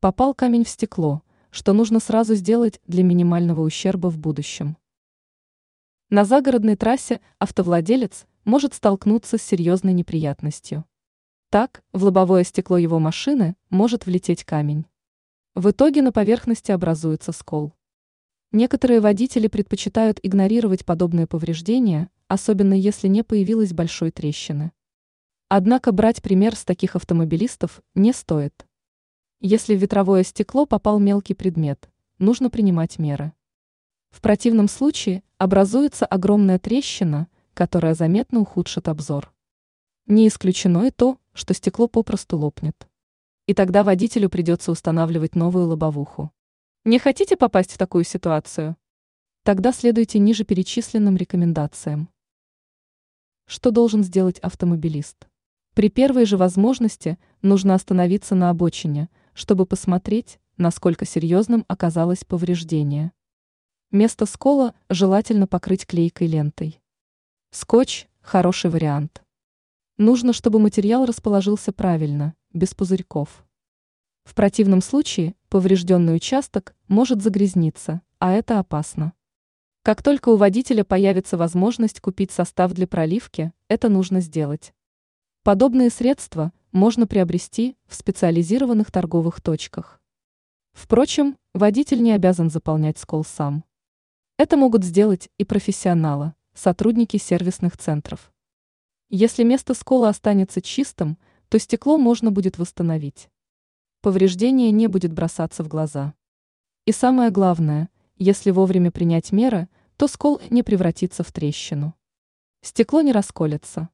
Попал камень в стекло, что нужно сразу сделать для минимального ущерба в будущем. На загородной трассе автовладелец может столкнуться с серьезной неприятностью. Так, в лобовое стекло его машины может влететь камень. В итоге на поверхности образуется скол. Некоторые водители предпочитают игнорировать подобные повреждения, особенно если не появилось большой трещины. Однако брать пример с таких автомобилистов не стоит. Если в ветровое стекло попал мелкий предмет, нужно принимать меры. В противном случае образуется огромная трещина, которая заметно ухудшит обзор. Не исключено и то, что стекло попросту лопнет. И тогда водителю придется устанавливать новую лобовуху. Не хотите попасть в такую ситуацию? Тогда следуйте ниже перечисленным рекомендациям. Что должен сделать автомобилист? При первой же возможности нужно остановиться на обочине, чтобы посмотреть, насколько серьезным оказалось повреждение. Место скола желательно покрыть клейкой лентой. Скотч – хороший вариант. Нужно, чтобы материал расположился правильно, без пузырьков. В противном случае поврежденный участок может загрязниться, а это опасно. Как только у водителя появится возможность купить состав для проливки, это нужно сделать. Подобные средства можно приобрести в специализированных торговых точках. Впрочем, водитель не обязан заполнять скол сам. Это могут сделать и профессионалы, сотрудники сервисных центров. Если место скола останется чистым, то стекло можно будет восстановить. Повреждение не будет бросаться в глаза. И самое главное, если вовремя принять меры, то скол не превратится в трещину. Стекло не расколется.